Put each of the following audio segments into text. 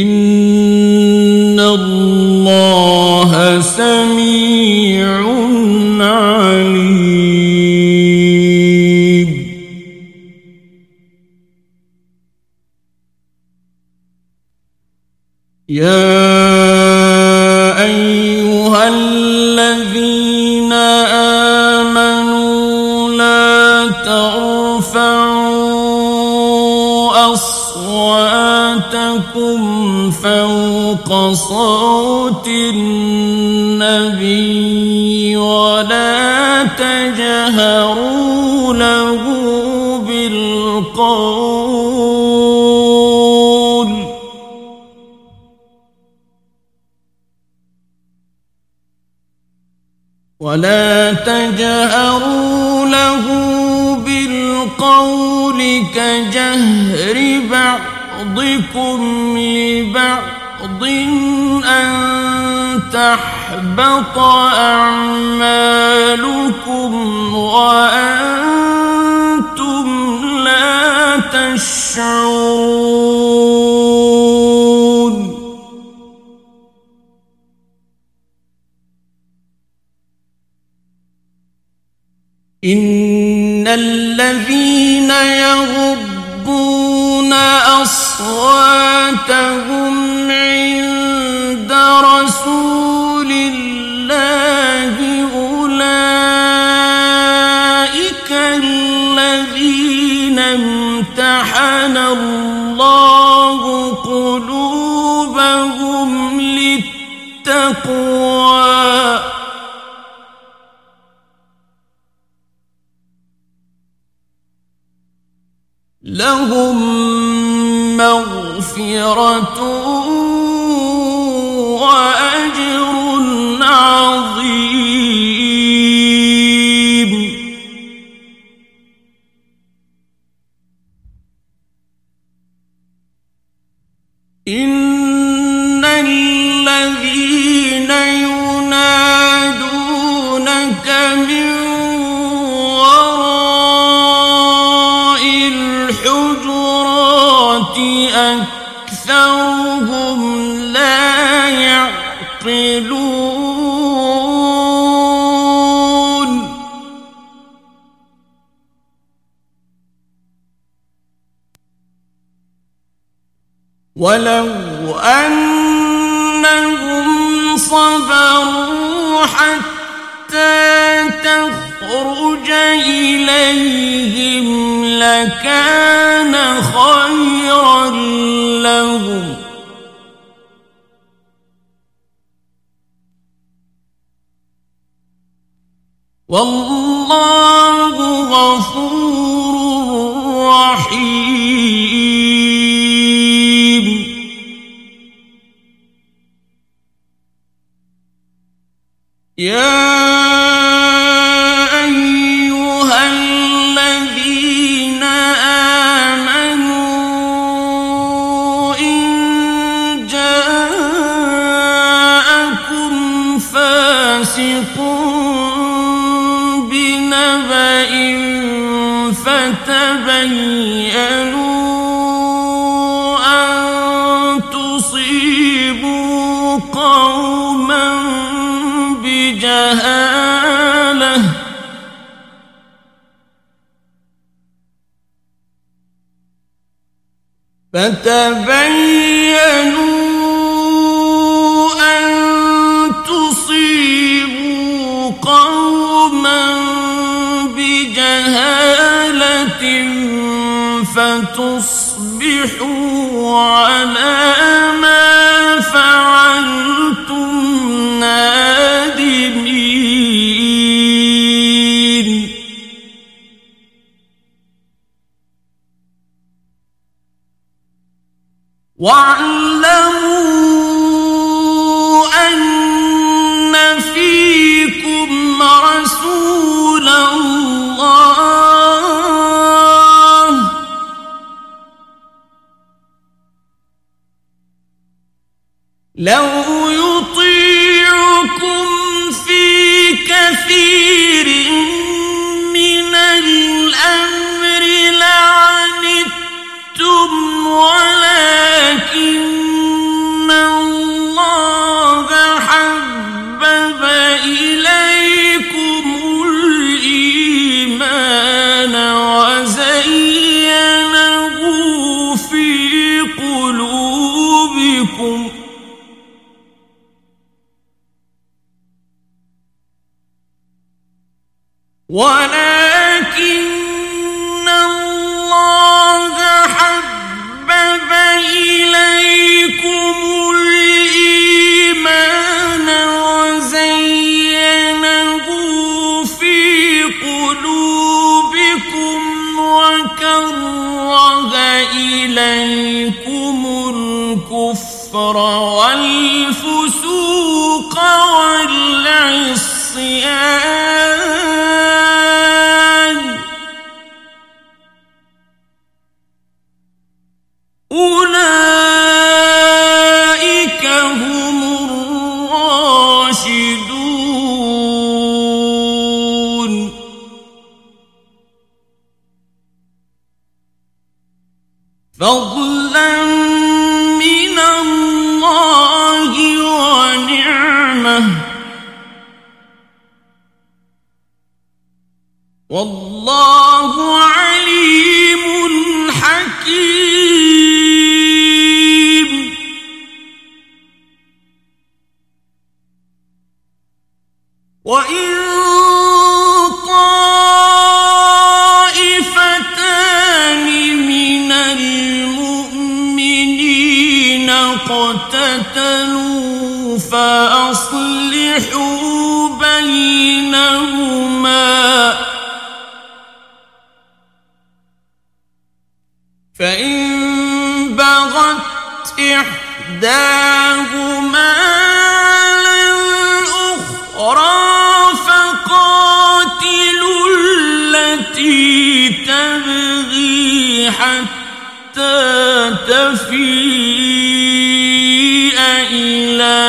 إن الله سميع عليم يا أيها الذين آمنوا لا ترفعوا أصواتكم فوق صوت النبي ولا تجهروا له بالقول ولا تجهروا له بالقول كجهر بعضكم لبعض أن تحبط أعمالكم وأنتم لا تشعرون. إن الذين يغضون أصواتهم عند رسول إن الذين ولو أنهم صبروا حتى تخرج إليهم لكان خيرا لهم. والله غفور رحيم. يا أيها الذين آمنوا إن جاءكم فاسق بنبأ فتبينوا فتبينوا أن تصيبوا قوما بجهالة فتصبحوا على واعلم كره إليكم الكفر والفسوق والعصيان فضلا من الله ونعمة. والله اعتدلوا فأصلحوا بينهما. فإن بغت إحداهما على الأخرى فقاتلوا التي تبغي حتى تفيء إلا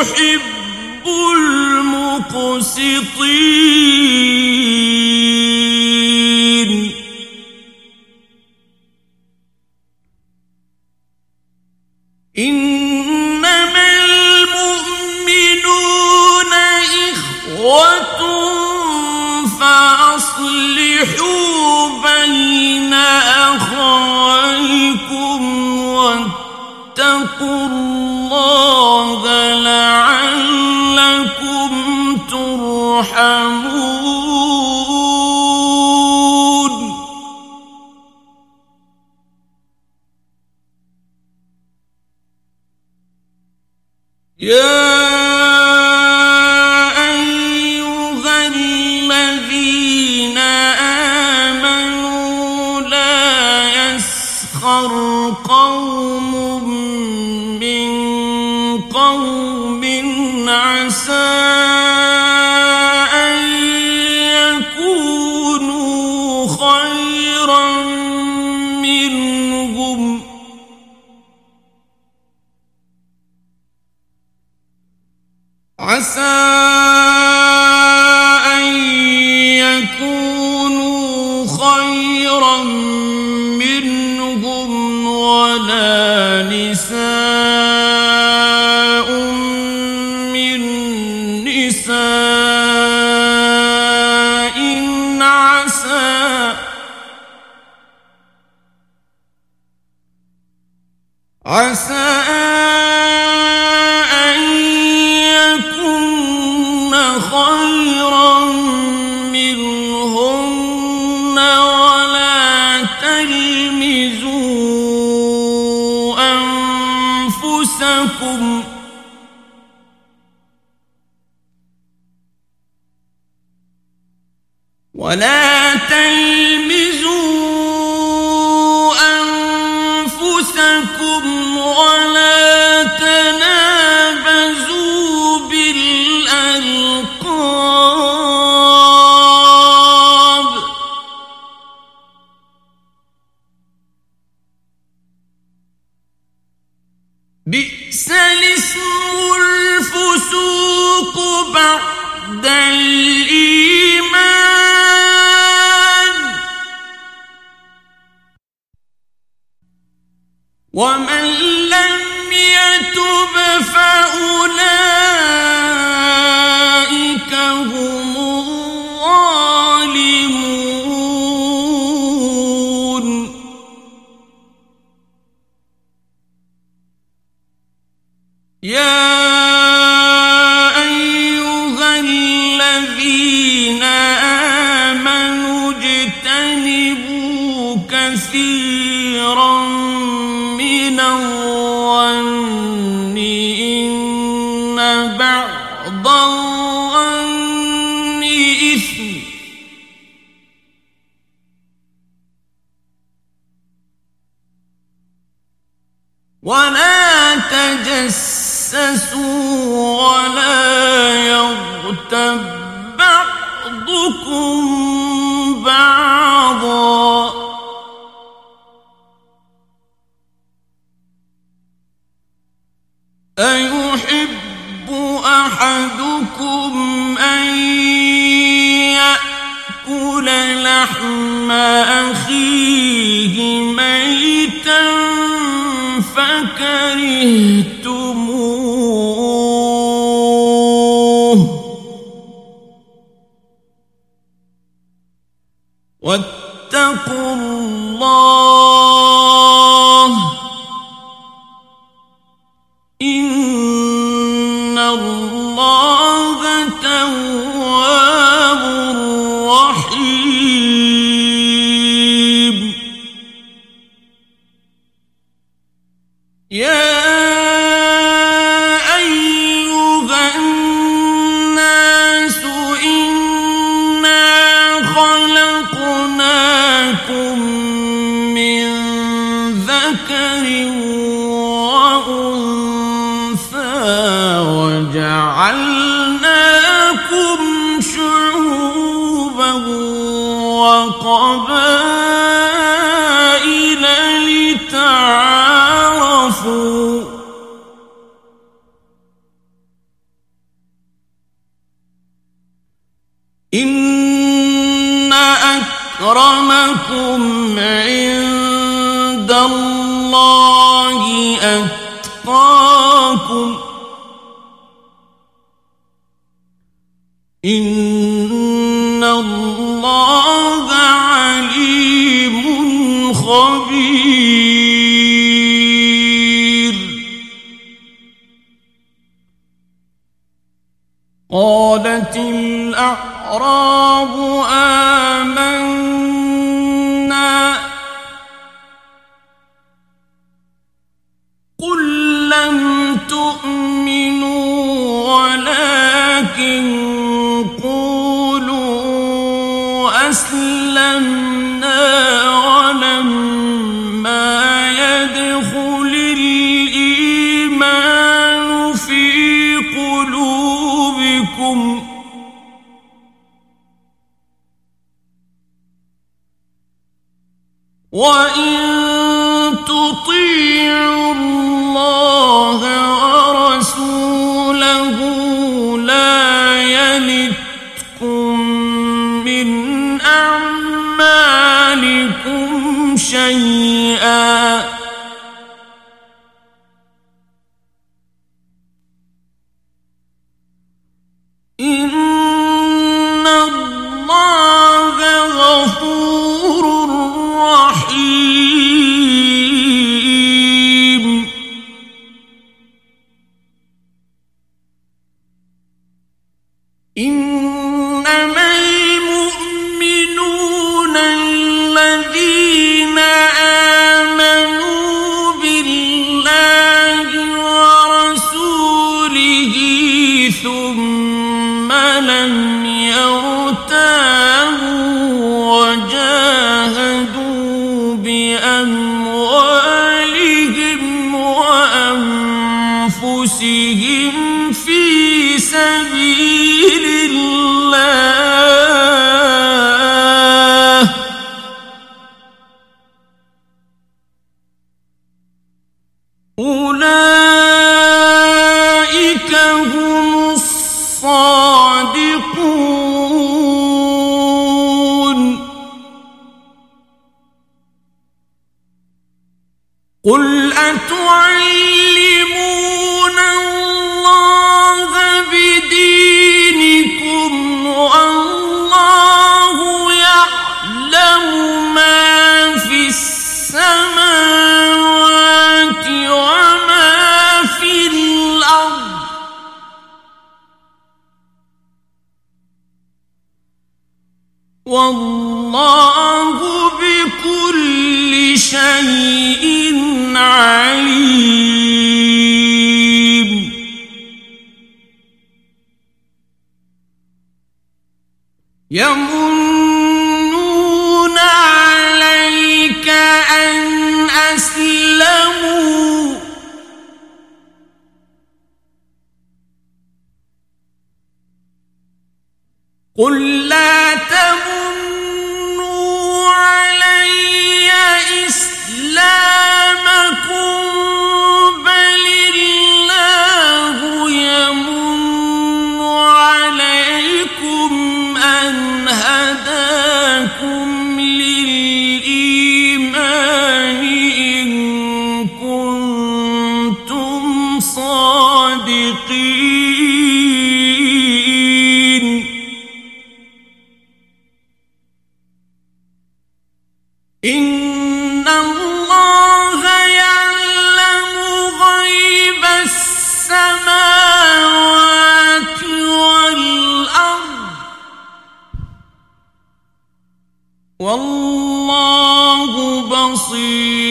يحب المقسطين. محمد عسى أن يكن خيرا منهن ولا تلمزوا أنفسكم. ولا تلمزوا ولا تجسسوا ولا يغتب بعضكم بعضا أيحب أحدكم أن يأكل لحم أخيه ميتاً فكرهتموه. أكرمكم عند الله أتقاكم إن الله عليم خبير. قالت الأعراب آمن قل لم تؤمنوا ولكن قولوا أسلمنا ولما يدخل الإيمان في قلوبكم وإن ورسوله لا يلتكم من أعمالكم شيئا. قل أتعلمون الله بدينكم والله يعلم ما في السماوات وما في الأرض والله بكل شيء عليم يمنون عليك أن أسلموا. قل لا والله بصير.